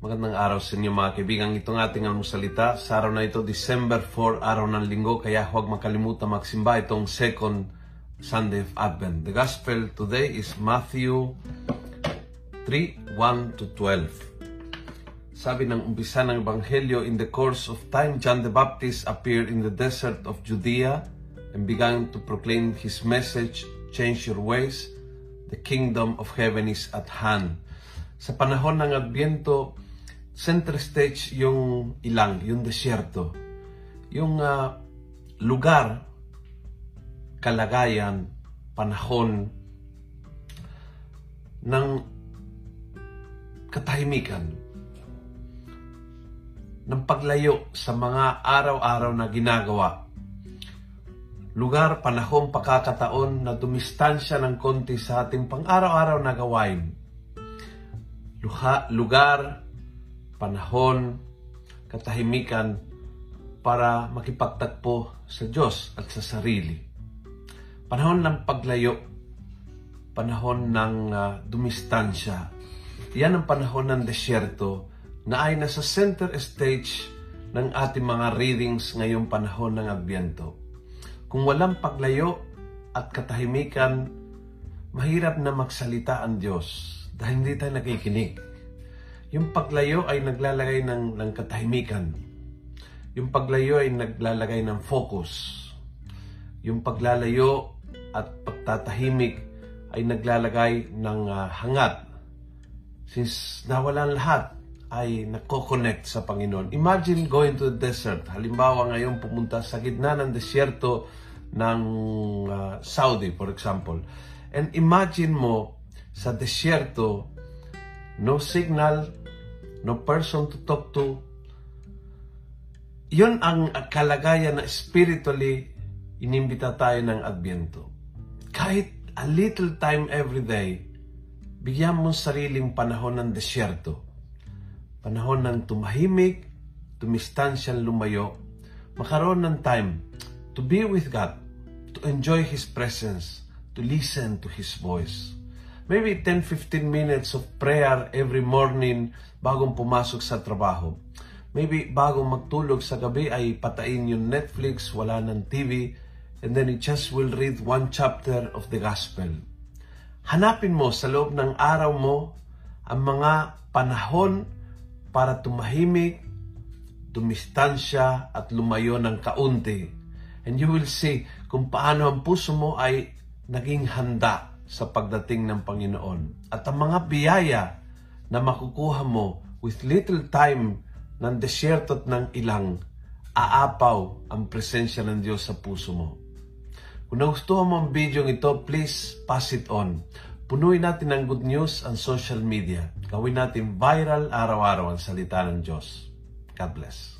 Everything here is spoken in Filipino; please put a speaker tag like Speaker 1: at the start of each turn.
Speaker 1: magandang araw sa inyo mga kaibigan. Itong ating almusalita sa araw na ito, December 4, araw ng linggo, kaya huwag makalimutan magsimba itong second Sunday of Advent. The Gospel today is Matthew 3, 1 to 12. Sabi ng umpisa ng Ebanghelyo, in the course of time, John the Baptist appeared in the desert of Judea and began to proclaim his message, change your ways, the kingdom of heaven is at hand. Sa panahon ng Adbyento, center stage yung ilang, yung desierto. Yung uh, lugar, kalagayan, panahon ng katahimikan, ng paglayo sa mga araw-araw na ginagawa. Lugar, panahon, pakakataon na dumistansya ng konti sa ating pang-araw-araw na gawain luha, lugar, panahon, katahimikan para makipagtagpo sa Diyos at sa sarili. Panahon ng paglayo, panahon ng uh, dumistansya. Yan ang panahon ng desyerto na ay nasa center stage ng ating mga readings ngayong panahon ng Adbyento. Kung walang paglayo at katahimikan, mahirap na magsalita ang Diyos dahil hindi tayo nakikinig. Yung paglayo ay naglalagay ng, ng katahimikan. Yung paglayo ay naglalagay ng focus. Yung paglalayo at pagtatahimik ay naglalagay ng uh, hangat. Since nawalan lahat, ay nako-connect sa Panginoon. Imagine going to the desert. Halimbawa ngayon pumunta sa gitna ng desyerto ng uh, Saudi, for example. And imagine mo sa desierto, no signal, no person to talk to. Yun ang kalagayan na spiritually inimbita tayo ng Adbyento. Kahit a little time every day, bigyan mo sariling panahon ng desierto. Panahon ng tumahimik, tumistansyang lumayo, makaroon ng time to be with God, to enjoy His presence, to listen to His voice maybe 10-15 minutes of prayer every morning bagong pumasok sa trabaho. Maybe bagong magtulog sa gabi ay patain yung Netflix, wala ng TV, and then you just will read one chapter of the gospel. Hanapin mo sa loob ng araw mo ang mga panahon para tumahimik, dumistansya at lumayo ng kaunti. And you will see kung paano ang puso mo ay naging handa sa pagdating ng Panginoon. At ang mga biyaya na makukuha mo with little time ng desyerto at ng ilang, aapaw ang presensya ng Diyos sa puso mo. Kung nagustuhan mo ang video ito, please pass it on. Punuin natin ng good news ang social media. Gawin natin viral araw-araw ang salita ng Diyos. God bless.